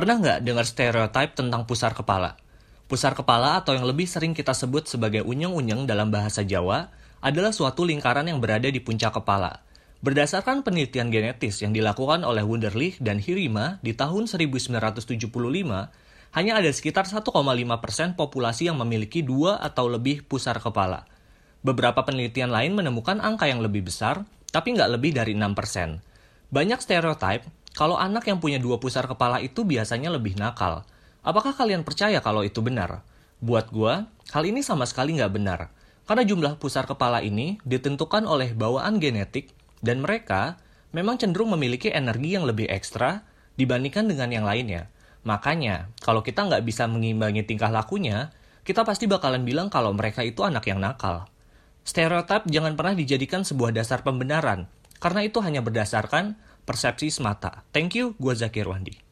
Pernah nggak dengar stereotip tentang pusar kepala? Pusar kepala atau yang lebih sering kita sebut sebagai unyeng-unyeng dalam bahasa Jawa adalah suatu lingkaran yang berada di puncak kepala. Berdasarkan penelitian genetis yang dilakukan oleh Wunderlich dan Hirima di tahun 1975, hanya ada sekitar 1,5% populasi yang memiliki dua atau lebih pusar kepala. Beberapa penelitian lain menemukan angka yang lebih besar, tapi nggak lebih dari 6%. Banyak stereotip kalau anak yang punya dua pusar kepala itu biasanya lebih nakal. Apakah kalian percaya kalau itu benar? Buat gua, hal ini sama sekali nggak benar. Karena jumlah pusar kepala ini ditentukan oleh bawaan genetik dan mereka memang cenderung memiliki energi yang lebih ekstra dibandingkan dengan yang lainnya. Makanya, kalau kita nggak bisa mengimbangi tingkah lakunya, kita pasti bakalan bilang kalau mereka itu anak yang nakal. Stereotip jangan pernah dijadikan sebuah dasar pembenaran, karena itu hanya berdasarkan persepsi semata. Thank you, gue Zakir Wandi.